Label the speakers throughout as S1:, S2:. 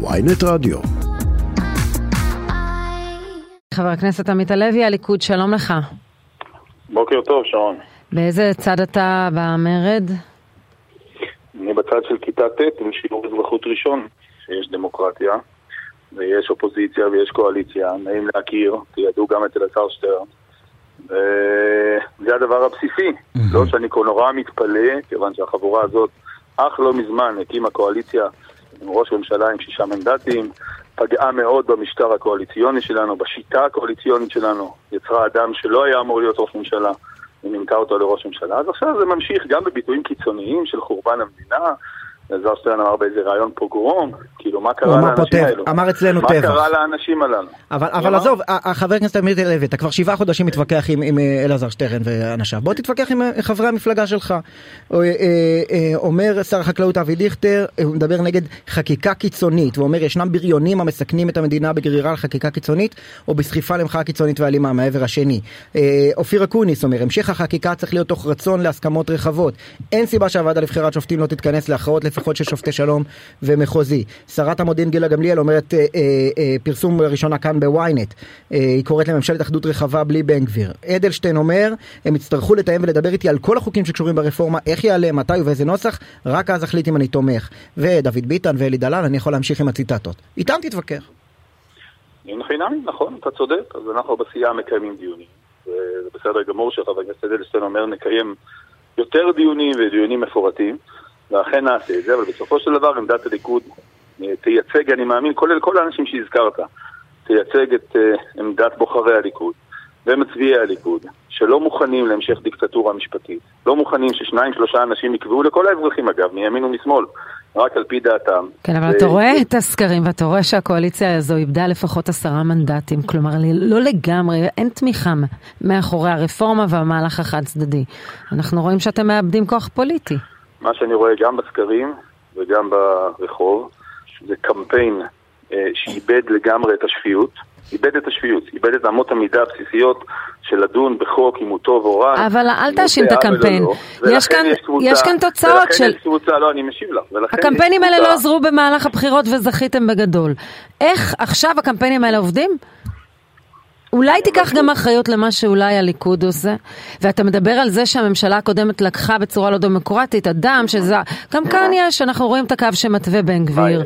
S1: ויינט רדיו.
S2: חבר הכנסת עמית הלוי, הליכוד, שלום לך.
S3: בוקר טוב, שרון.
S2: באיזה צד אתה במרד?
S3: אני בצד של כיתה ט' עם שיעור אזרחות ראשון, שיש דמוקרטיה, ויש אופוזיציה ויש קואליציה, נעים להכיר, תיעדו גם את אלעזר שטרן. וזה הדבר הבסיסי, לא שאני נורא מתפלא, כיוון שהחבורה הזאת אך לא מזמן הקימה קואליציה עם ראש ממשלה עם שישה מנדטים, פגעה מאוד במשטר הקואליציוני שלנו, בשיטה הקואליציונית שלנו, יצרה אדם שלא היה אמור להיות ראש ממשלה, ומינתה אותו לראש ממשלה. אז עכשיו זה ממשיך גם בביטויים קיצוניים של חורבן המדינה, אלעזר שטרן אמר באיזה ראיון פוגרום, כאילו מה קרה לאנשים האלו?
S4: אמר אצלנו
S3: מה
S4: טבח.
S3: קרה לאנשים הללו?
S4: אבל, אבל עזוב, חבר הכנסת עמית הלוי, אתה כבר שבעה חודשים מתווכח עם, עם אה, אלעזר שטרן ואנשיו, בוא תתווכח עם אה, חברי המפלגה שלך. אה, אומר שר החקלאות אבי דיכטר, הוא מדבר נגד חקיקה קיצונית, ואומר ישנם בריונים המסכנים את המדינה בגרירה לחקיקה קיצונית, או בסחיפה למחאה קיצונית ואלימה מהעבר השני. אופיר אקוניס אומר, המשך החקיקה צריך להיות תוך רצון להסכמות רחבות. אין סיבה שהוועדה לבחירת שופטים לא תתכנס להכרעות לפחות של שופטי שלום ומחוזי. שרת המודיעין גילה גמליאל אומרת אה, אה, אה, פרסום לראשונה כאן בוויינט, אה, היא קוראת לממשלת אחדות רחבה בלי בן גביר. אדלשטיין אומר, הם יצטרכו לתאם ולדבר איתי על כל החוקים שקשורים ברפורמה, איך יעלה, מתי ובאיזה נוסח, רק אז אחליט אם אני תומך. ודוד ביטן ואלי דלל, אני יכול להמשיך עם הציטטות. איתם תתווכח.
S3: אין חינם, נכון, אתה צודק, אז אנחנו בסיעה מקיימים דיונים. וזה בסדר גמור שחבר הכנסת אדלשטיין אומר נקיים יותר דיונים ודיונים מפורטים, ואכן נעשה את זה, אבל בסופו של דבר עמדת הליכוד אה, תייצג, אני מאמין, כולל כל האנשים שהזכרת, תייצג את אה, עמדת בוחרי הליכוד ומצביעי הליכוד, שלא מוכנים להמשך דיקטטורה משפטית, לא מוכנים ששניים שלושה אנשים יקבעו לכל האזרחים אגב, מימין ומשמאל, רק על פי דעתם.
S2: כן, אבל
S3: ו-
S2: אתה רואה את הסקרים ואתה רואה שהקואליציה הזו איבדה לפחות עשרה מנדטים, כלומר לא לגמרי, אין תמיכה מאחורי הרפורמה והמהלך החד צדדי. אנחנו רואים שאתם מאבדים כוח פוליטי.
S3: מה שאני רואה גם בסקרים וגם ברחוב, זה קמפיין אה, שאיבד לגמרי את השפיות, איבד את השפיות, איבד את אמות המידה הבסיסיות של לדון בחוק אם הוא טוב או רע.
S2: אבל אל תאשים את הקמפיין.
S3: לא.
S2: יש
S3: ולכן
S2: כאן-
S3: קבוצה-
S2: יש כאן תוצאות
S3: ולכן
S2: של-
S3: יש קבוצה, לא, אני משיב לך. ולכן יש
S2: הקמפיינים האלה לא עזרו במהלך הבחירות וזכיתם בגדול. איך עכשיו הקמפיינים האלה עובדים? אולי תיקח גם אחריות למה שאולי הליכוד עושה, ואתה מדבר על זה שהממשלה הקודמת לקחה בצורה לא דמוקרטית אדם שזה... גם כאן יש, אנחנו רואים את הקו שמתווה בן גביר.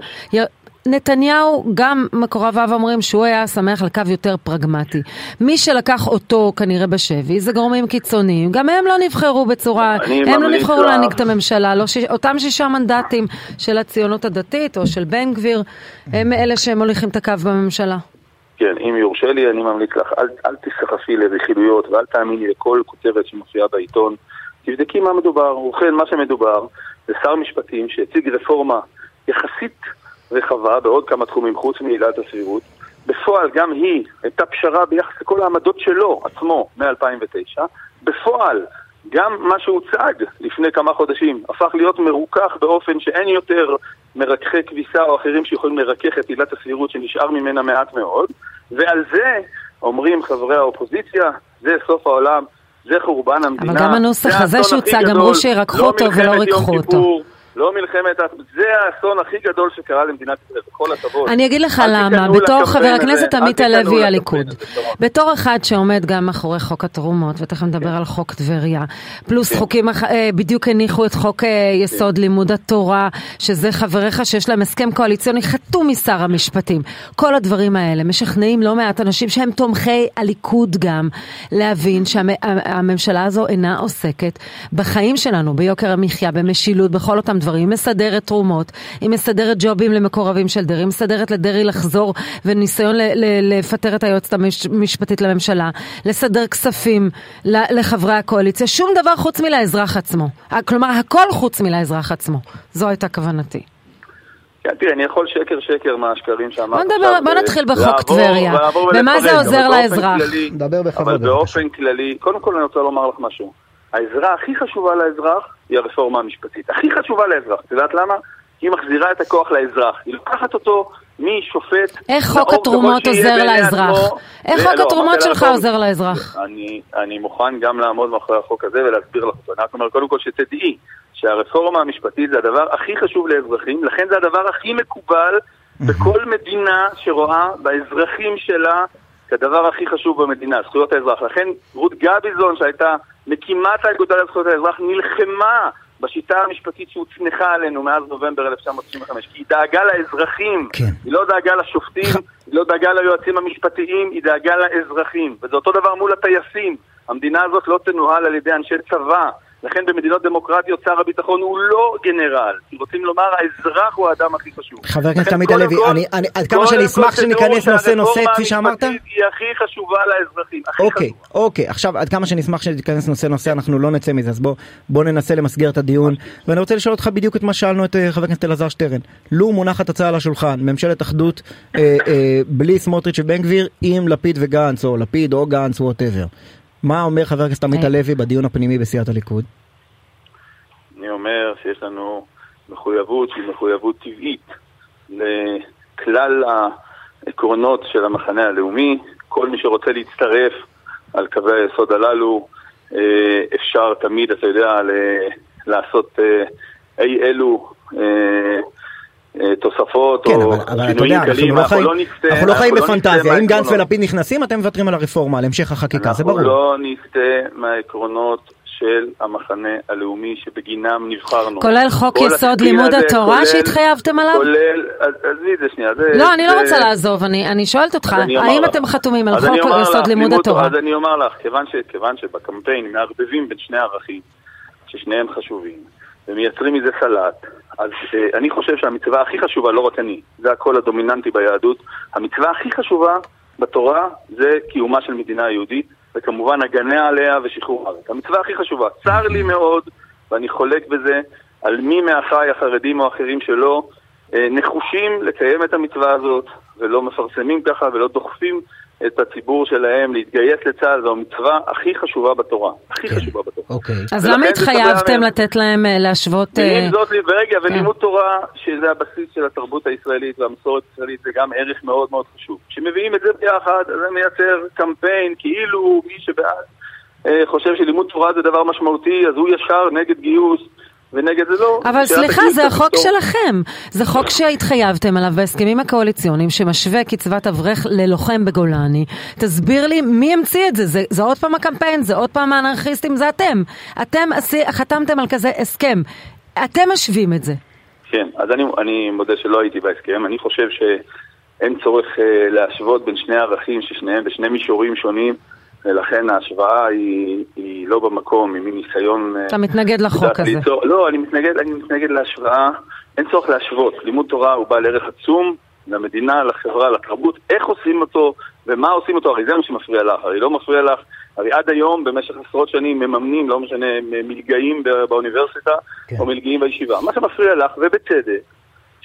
S2: נתניהו, גם מקורביו אומרים שהוא היה שמח על קו יותר פרגמטי. מי שלקח אותו כנראה בשבי זה גורמים קיצוניים, גם הם לא נבחרו בצורה, הם לא נבחרו
S3: לך-
S2: להנהיג את הממשלה, לא ש... אותם שישה מנדטים של הציונות הדתית או של בן גביר, הם אלה שמוליכים את הקו בממשלה.
S3: כן, אם יורשה לי, אני ממליץ לך, אל, אל תסחפי לרכילויות ואל תאמיני לכל כותרת שמופיעה בעיתון. תבדקי מה מדובר. ובכן, מה שמדובר זה שר משפטים שהציג רפורמה יחסית רחבה בעוד כמה תחומים חוץ מעילת הסבירות. בפועל גם היא הייתה פשרה ביחס לכל העמדות שלו עצמו מ-2009. בפועל גם מה שהוצג לפני כמה חודשים הפך להיות מרוכך באופן שאין יותר מרככי כביסה או אחרים שיכולים לרכך את עילת הסבירות שנשאר ממנה מעט מאוד, ועל זה אומרים חברי האופוזיציה, זה סוף העולם, זה חורבן המדינה.
S2: אבל גם הנוסח
S3: זה
S2: הזה שהוצג, אמרו שירככו
S3: לא
S2: אותו ולא ריככו אותו.
S3: כיפור, לא מלחמת, זה האסון הכי גדול שקרה למדינת ישראל, בכל הכבוד.
S2: אני אגיד לך למה, בתור חבר הכנסת עמית הלוי הליכוד. בתור אחד שעומד גם מאחורי חוק התרומות, ותכף נדבר על חוק טבריה, פלוס חוקים, אה, בדיוק הניחו את חוק אה, יסוד לימוד התורה, שזה חבריך שיש להם הסכם קואליציוני חתום משר המשפטים. כל הדברים האלה משכנעים לא מעט אנשים שהם תומכי הליכוד גם, להבין שהממשלה הזו אינה עוסקת בחיים שלנו, ביוקר המחיה, במשילות, בכל אותם דברים. היא מסדרת תרומות, היא מסדרת ג'ובים למקורבים של דרעי, היא מסדרת לדרעי לחזור וניסיון לפטר את היועצת המש- המשפטית לממשלה, לסדר כספים לחברי הקואליציה, שום דבר חוץ מלאזרח עצמו. כלומר, הכל חוץ מלאזרח עצמו. זו הייתה כוונתי.
S3: כן, תראה, אני יכול שקר שקר מהשקרים שאמרת
S2: בוא
S3: עכשיו,
S2: בוא
S3: ו-
S2: נתחיל בחוק טבריה. במה זה עוזר לאזרח?
S4: דבר בכבוד,
S3: אבל. באופן כללי, קודם כל אני רוצה לומר לך משהו. העזרה הכי חשובה לאזרח היא הרפורמה המשפטית. הכי חשובה לאזרח. את יודעת למה? היא מחזירה את הכוח לאזרח. היא לוקחת אותו משופט...
S2: איך חוק התרומות עוזר לאזרח?
S3: עצמו,
S2: איך
S3: ו-
S2: חוק
S3: לא,
S2: התרומות שלך. עוזר לאזרח?
S3: אני, אני מוכן גם לעמוד מאחורי החוק הזה ולהסביר לך אותו. אני רק אומר, קודם כל שתדעי שהרפורמה המשפטית זה הדבר הכי חשוב לאזרחים, לכן זה הדבר הכי מקובל בכל מדינה שרואה באזרחים שלה כדבר הכי חשוב במדינה, זכויות האזרח. לכן רות גביזון, שהייתה מקימת האגודה לזכויות האזרח, נלחמה בשיטה המשפטית שהוצנחה עלינו מאז נובמבר 1995, כי היא דאגה לאזרחים,
S4: כן.
S3: היא לא דאגה לשופטים, היא לא דאגה ליועצים המשפטיים, היא דאגה לאזרחים. וזה אותו דבר מול הטייסים. המדינה הזאת לא תנוהל על ידי אנשי צבא. לכן במדינות דמוקרטיות שר הביטחון הוא לא גנרל. כי רוצים לומר, האזרח הוא האדם הכי חשוב.
S4: חבר הכנסת עמית הלוי,
S3: כל-
S4: אני- אני- עד כמה שאני אשמח שניכנס נושא נושא,
S3: שהרפורמה
S4: כפי שאמרת.
S3: היא הכי חשובה לאזרחים. הכי
S4: אוקיי,
S3: חשובה.
S4: אוקיי, עכשיו עד כמה שנשמח שתיכנס נושא נושא אנחנו לא נצא מזה אז בוא ננסה למסגר את הדיון ואני רוצה לשאול אותך בדיוק את מה שאלנו את אה, חבר הכנסת אלעזר שטרן לו מונחת הצעה על השולחן ממשלת אחדות אה, אה, בלי סמוטריץ' ובן גביר עם לפיד וגנץ או לפיד או גנץ מה אומר חבר הכנסת עמית
S2: היי.
S4: הלוי בדיון הפנימי בסיעת הליכוד?
S3: אני אומר שיש לנו מחויבות שהיא מחויבות טבעית לכלל העקרונות של המחנה הלאומי. כל מי שרוצה להצטרף על קווי היסוד הללו, אה, אפשר תמיד, אתה יודע, לעשות אה, אי אלו אה, אה, תוספות
S4: כן
S3: או
S4: אבל, אבל אתה
S3: שינויים
S4: יודע אנחנו
S3: קלים,
S4: לא
S3: נסטה-
S4: אנחנו לא חיים
S3: אנחנו לא
S4: בפנטזיה אם גנץ. ולפיד נכנסים אתם מוותרים על הרפורמה על המשך החקיקה זה ברור.
S3: אנחנו לא נסטה מהעקרונות של המחנה הלאומי שבגינם נבחרנו.
S2: כולל חוק
S3: כל
S2: יסוד לימוד
S3: הזה,
S2: התורה
S3: כולל-
S2: שהתחייבתם עליו?
S3: כולל, אז- עזבי את זה שנייה. זה-
S2: לא, אני
S3: זה-
S2: לא רוצה לעזוב, אני אני שואלת אותך,
S3: אני
S2: האם
S3: לך.
S2: אתם חתומים על
S3: אני
S2: חוק יסוד
S3: לך,
S2: לימוד התורה?
S3: אז אני אומר לך, כיוון ש- כיוון שבקמפיין מערבבים בין שני ערכים, ששניהם חשובים, ומייצרים מזה סלט, אז אה, אני חושב שהמצווה הכי חשובה, לא רק אני, זה הקול הדומיננטי ביהדות, המצווה הכי חשובה בתורה זה קיומה של מדינה יהודית, וכמובן הגנה עליה ושחרור הארץ. המצווה הכי חשובה. צר לי מאוד, ואני חולק בזה, על מי מאחיי החרדים או האחרים שלא אה, נחושים לקיים את המצווה הזאת, ולא מפרסמים ככה ולא דוחפים את הציבור שלהם להתגייס לצה"ל, זו המצווה הכי חשובה בתורה. הכי
S4: כן.
S3: חשובה בתורה.
S4: אוקיי.
S2: אז למה התחייבתם. לתת להם אה, להשוות... אה,
S3: ועם זאת, ורגע,
S2: כן.
S3: ולימוד תורה, שזה הבסיס של התרבות הישראלית והמסורת הישראלית, זה גם ערך מאוד מאוד חשוב. כשמביאים את זה ביחד, זה מייצר קמפיין, כאילו מי שבעד אה, חושב שלימוד תורה זה דבר משמעותי, אז הוא ישר נגד גיוס. ונגד זה לא.
S2: אבל סליחה, זה החוק
S3: לפתור.
S2: שלכם. זה חוק שהתחייבתם עליו בהסכמים הקואליציוניים, שמשווה קצבת אברך ללוחם בגולני. תסביר לי מי המציא את זה. זה, זה עוד פעם הקמפיין, זה עוד פעם האנרכיסטים, זה אתם. אתם עשי, חתמתם על כזה הסכם. אתם משווים את זה.
S3: כן, אז אני, אני מודה שלא הייתי בהסכם. אני חושב שאין צורך אה, להשוות בין שני ערכים ששניהם בשני מישורים שונים, ולכן ההשוואה היא, היא לא במקום, היא מין ניסיון... אה,
S2: אתה מתנגד לחוק הזה.
S3: ליצור, לא, אני מתנגד, אני מתנגד להשוואה. אין צורך להשוות. לימוד תורה הוא בעל ערך עצום למדינה, לחברה, לתרבות. איך עושים אותו ומה עושים אותו, הרי זה מה שמפריע לך. הרי לא מפריע לך, הרי עד היום, במשך עשרות שנים, מממנים, לא משנה, מלגאים ב- באוניברסיטה
S4: כן.
S3: או מלגאים בישיבה. מה שמפריע לך, ובצדק,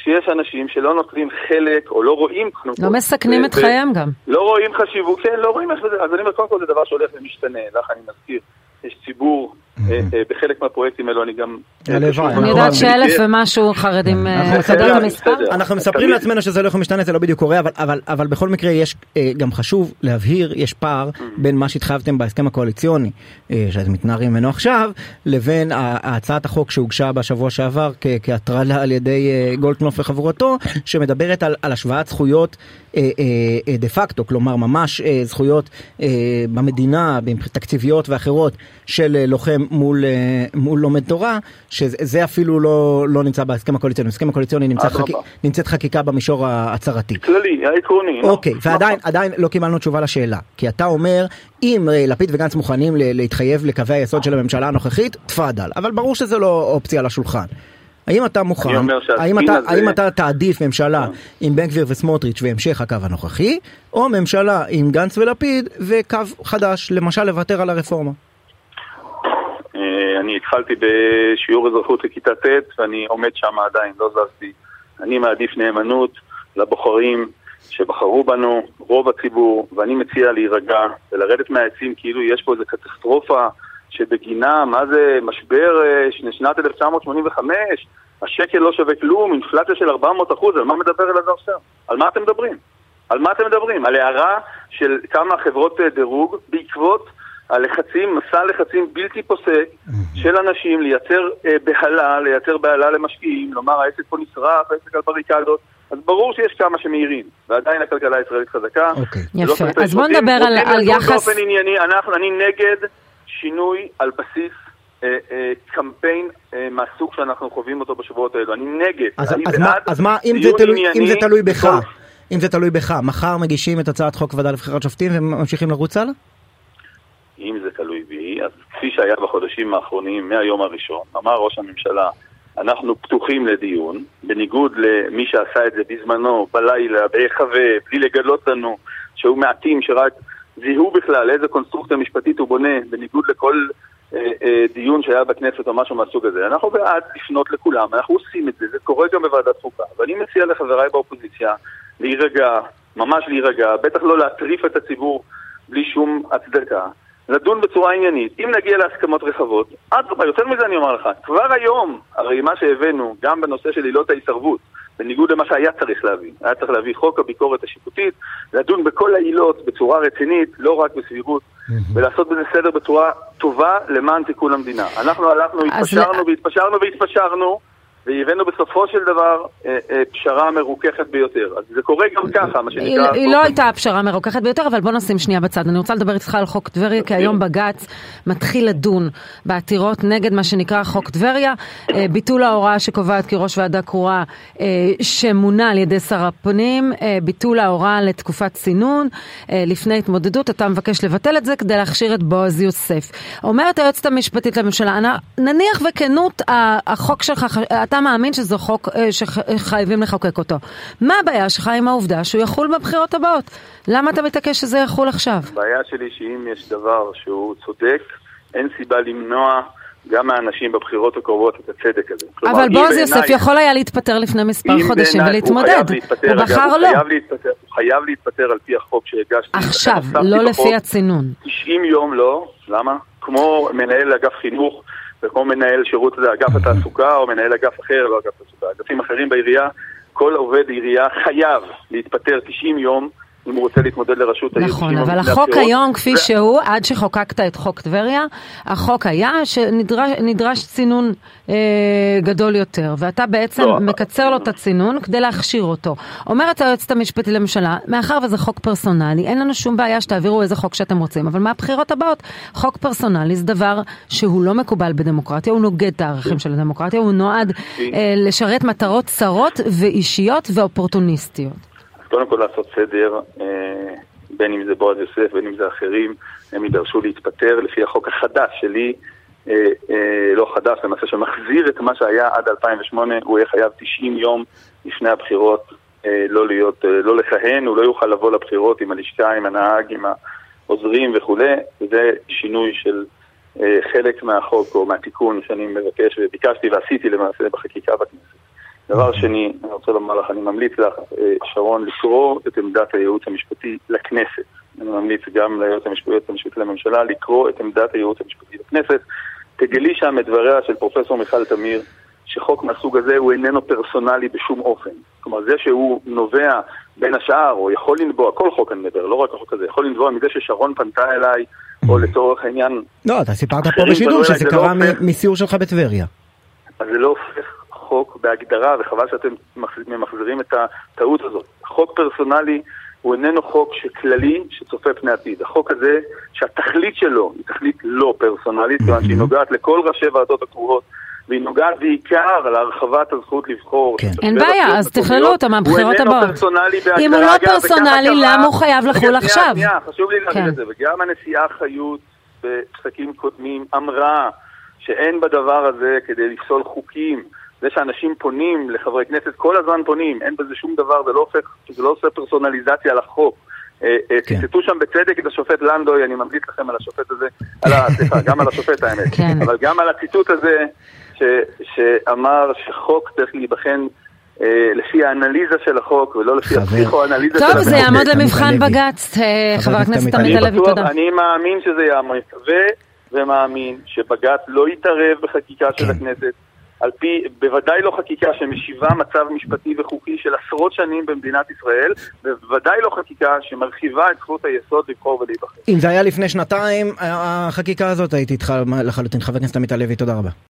S3: שיש אנשים שלא נוטלים חלק או לא רואים קודם
S2: לא מסכנים את חייהם גם.
S3: לא רואים חשיבות, כן, לא רואים איך זה, אז אני אומר, קודם כל זה דבר שהולך ומשתנה, לך אני מזכיר, יש ציבור, אה, אה, בחלק מהפרויקטים האלו אני גם... אה,
S4: הלוואי,
S3: קשור
S2: אני יודעת
S3: מאוד.
S2: שאלף ומשהו חרדים, אה,
S4: אנחנו
S2: אתה יודע את
S4: מספרים-
S2: המספר?
S4: אנחנו לעצמנו שזה לא יכול משתנה זה לא בדיוק קורה אבל בכל מקרה יש אה, גם חשוב להבהיר יש פער בין מה שהתחייבתם בהסכם הקואליציוני אה, שאתם מתנערים ממנו עכשיו לבין הצעת החוק שהוגשה בשבוע שעבר כהטרלה על ידי אה, גולדקנופ וחבורתו שמדברת על, השוואת זכויות אה, אה, אה, דה פקטו כלומר ממש אה, זכויות אה, במדינה תקציביות ואחרות של אה, לוחם אה, מול לומד תורה שזה אפילו לא לא נמצא בהסכם הקואליציוני בהסכם הקואליציוני נמצא
S3: אדרבה.
S4: חקי- נמצאת חקיקה במישור ההצהרתי.
S3: כללי, העקרוני. לא?
S4: אוקיי,
S3: נכון.
S4: ועדיין עדיין לא קיבלנו תשובה לשאלה. כי אתה אומר, אם אה, לפיד וגנץ מוכנים להתחייב לקווי היסוד של הממשלה הנוכחית, תפאדל. אבל ברור שזה לא אופציה על השולחן. האם אתה מוכן, האם אתה,
S3: הזה-
S4: האם אתה תעדיף ממשלה עם בן גביר וסמוטריץ' והמשך הקו הנוכחי, או ממשלה עם גנץ ולפיד וקו חדש, למשל לוותר על הרפורמה?
S3: אני התחלתי בשיעור אזרחות לכיתה ט' ואני עומד שם עדיין, לא זזתי. אני מעדיף נאמנות לבוחרים שבחרו בנו, רוב הציבור, ואני מציע להירגע ולרדת מהעצים כאילו יש פה איזו קטסטרופה שבגינה, מה זה משבר אה, שנת 1985, השקל לא שווה כלום, אינפלציה של 400 אחוז, על מה מדבר אלעזר שטרן? על מה אתם מדברים? על מה אתם מדברים? על הערה של כמה חברות אה, דירוג בעקבות הלחצים, מסע לחצים בלתי פוסק של אנשים לייצר אה, בהלה, לייצר בהלה למשקיעים, לומר העסק פה נשרף, העסק על בריקדות. אז ברור שיש כמה שמעירים, ועדיין הכלכלה הישראלית חזקה.
S4: אוקיי.
S2: יפה, אז בוא נדבר על, על יחס...
S3: באופן ענייני, אנחנו, אני נגד שינוי על בסיס אה, אה, קמפיין אה, מהסוג שאנחנו חווים אותו בשבועות האלו. אני נגד.
S4: אז,
S3: אני
S4: אז, מה, אז מה, אם זה, תלוי,
S3: ענייני
S4: אם זה תלוי בך. אם זה תלוי בך, מחר מגישים את הצעת חוק ועדה לבחירת שופטים וממשיכים לרוץ הלאה?
S3: אם זה תלוי בי, אז כפי שהיה בחודשים האחרונים, מהיום הראשון, אמר ראש הממשלה, אנחנו פתוחים לדיון, בניגוד למי שעשה את זה בזמנו, בלילה, בהיחווה, בלי לגלות לנו, שהיו מעטים שרק זיהו בכלל איזה קונסטרוקציה משפטית הוא בונה, בניגוד לכל אה, אה, דיון שהיה בכנסת או משהו מהסוג הזה. אנחנו בעד לפנות לכולם, אנחנו עושים את זה, זה קורה גם בוועדת חוקה. ואני מציע לחבריי באופוזיציה להירגע, ממש להירגע, בטח לא להטריף את הציבור בלי שום הצדקה. לדון בצורה עניינית, אם נגיע להסכמות רחבות, אדרבה, יותר מזה אני אומר לך, כבר היום, הרי מה שהבאנו, גם בנושא של עילות ההתערבות, בניגוד למה שהיה צריך להביא, היה צריך להביא חוק הביקורת השיפוטית, לדון בכל העילות בצורה רצינית, לא רק בסבירות, ולעשות בזה סדר בצורה טובה למען תיקון המדינה. אנחנו הלכנו, התפשרנו והתפשרנו והתפשרנו, והבאנו בסופו של דבר אה, אה, פשרה מרוככת ביותר. אז זה קורה גם ככה, מה
S2: היא,
S3: שנקרא...
S2: היא לא הייתה הפשרה מרוככת ביותר, אבל בוא נשים שנייה בצד. אני רוצה לדבר איתך על חוק טבריה, כי היום בג"ץ מתחיל לדון בעתירות נגד מה שנקרא חוק טבריה, אה, ביטול ההוראה שקובעת כי ראש ועדה קרואה אה, שמונה על ידי שר הפנים, אה, ביטול ההוראה לתקופת צינון אה, לפני התמודדות, אתה מבקש לבטל את זה כדי להכשיר את בועז יוסף. אומרת היועצת המשפטית לממשלה, "אנ- נניח וכנות החוק שלך, ח- אתה מאמין שזה חוק אה, שחייבים לחוקק אותו. מה הבעיה שלך עם העובדה שהוא יחול בבחירות הבאות? למה אתה מתעקש שזה יחול עכשיו?
S3: הבעיה שלי שאם יש דבר שהוא צודק, אין סיבה למנוע גם מהאנשים בבחירות הקרובות את הצדק הזה. כלומר,
S2: אבל בועז יוסף יכול היה להתפתר לפני מספר חודשים
S3: בעיניי-
S2: ולהתמודד.
S3: הוא להתפטר,
S2: הוא בחר לא.
S3: חייב להתפטר, הוא חייב להתפטר על פי החוק שהגשתי.
S2: עכשיו, לא לפי הצינון.
S3: 90 יום לא, למה? כמו מנהל אגף חינוך וכמו מנהל שירות אגף התעסוקה או מנהל אגף אחר, לא אגף התעסוקה, אגפים אחרים בעירייה, כל עובד עירייה חייב להתפטר 90 יום אם הוא רוצה להתמודד לראשות העיר.
S2: נכון,
S3: 90 יום
S2: אבל החוק
S3: הבחירות.
S2: היום כפי
S3: ו-
S2: שהוא, עד שחוקקת את חוק טבריה, החוק היה שנדרש צינון אה, גדול יותר, ואתה בעצם
S3: לא,
S2: מקצר לו את הצינון כדי להכשיר אותו. אומרת היועצת המשפטית לממשלה, מאחר וזה חוק פרסונלי, אין לנו שום בעיה שתעבירו איזה חוק שאתם רוצים, אבל מהבחירות הבאות, חוק פרסונלי זה דבר שהוא לא מקובל בדמוקרטיה, הוא נוגד את הערכים של הדמוקרטיה, הוא נועד אה, לשרת מטרות צרות ואישיות ואופורטוניסטיות.
S3: קודם כל לעשות סדר, אה, בין אם זה בועז יוסף, בין אם זה אחרים, הם יידרשו להתפטר לפי החוק החדש שלי, אה, אה, לא חדש, למעשה שמחזיר את מה שהיה עד 2008, הוא יהיה חייב 90 יום לפני הבחירות לא להיות, לא לכהן, הוא לא יוכל לבוא לבחירות עם הלשכה, עם הנהג, עם העוזרים וכולי, וזה שינוי של חלק מהחוק או מהתיקון שאני מבקש וביקשתי ועשיתי למעשה בחקיקה בכנסת. דבר שני, אני רוצה לומר לך, אני ממליץ לך, אה, שרון, לקרוא את עמדת הייעוץ המשפטי לכנסת. אני ממליץ גם ליועץ המשפטי לממשלה לקרוא את עמדת הייעוץ המשפטי לכנסת. תגלי שם את דבריה של פרופסור מיכל תמיר, שחוק מהסוג הזה הוא איננו פרסונלי בשום אופן. כלומר, זה שהוא נובע בין השאר, או יכול לנבוע, כל חוק אני מדבר, לא רק החוק הזה, יכול לנבוע מזה ששרון פנתה אליי, או לצורך העניין,
S4: לא, אתה סיפרת פה בשידור שזה
S3: זה לא
S4: קרה מסיור שלך בטבריה.
S3: אז זה לא הופך חוק בהגדרה, וחבל שאתם מח- ממחזירים את הטעות הזאת. חוק פרסונלי הוא איננו חוק שכללי שצופה פני עתיד. החוק הזה, שהתכלית שלו היא תכלית לא פרסונלית, כיוון שהיא נוגעת לכל ראשי ועדות הקרואות, והיא נוגעת בעיקר להרחבת הזכות לבחור.
S4: כן.
S2: אין בעיה, אז תכללו. אותה מהבחירות
S3: הוא
S2: הבאות.
S3: איננו פרסונלי בהגדרה.
S2: אם הוא לא פרסונלי, למה הוא חייב לחול עכשיו?
S3: שנייה, חשוב לי להגיד
S2: כן.
S3: את זה, וגם הנשיאה חיות בפסקים קודמים אמרה שאין בדבר הזה כדי לפסול חוקים. זה שאנשים פונים לחברי כנסת, כל הזמן פונים, אין בזה שום דבר, זה לא הופך, זה לא עושה פרסונליזציה לחוק. אה, אה,
S4: כן.
S3: ציטטו שם בצדק את השופט לנדוי, אני ממליץ לכם על השופט הזה. סליחה, גם על השופט האמת,
S2: כן.
S3: אבל גם על הציטוט הזה, ש, שאמר שחוק צריך להיבחן אה, לפי האנליזה של החוק, ולא לפי. הפסיכואנליזה של
S2: טוב, זה. יעמוד למבחן. בג"ץ,
S4: חבר הכנסת עמית הלוי.
S2: תודה.
S3: אני מאמין שזה יעמוד, ומאמין שבג"ץ לא יתערב בחקיקה של
S4: כן.
S3: הכנסת, על פי, בוודאי לא חקיקה שמשיבה מצב משפטי וחוקי של עשרות שנים במדינת ישראל, ובוודאי לא חקיקה שמרחיבה את זכות היסוד לבחור ולהיבחר.
S4: אם זה היה לפני שנתיים, החקיקה הזאת הייתי איתך לחלוטין. חבר הכנסת עמית הלוי, תודה רבה.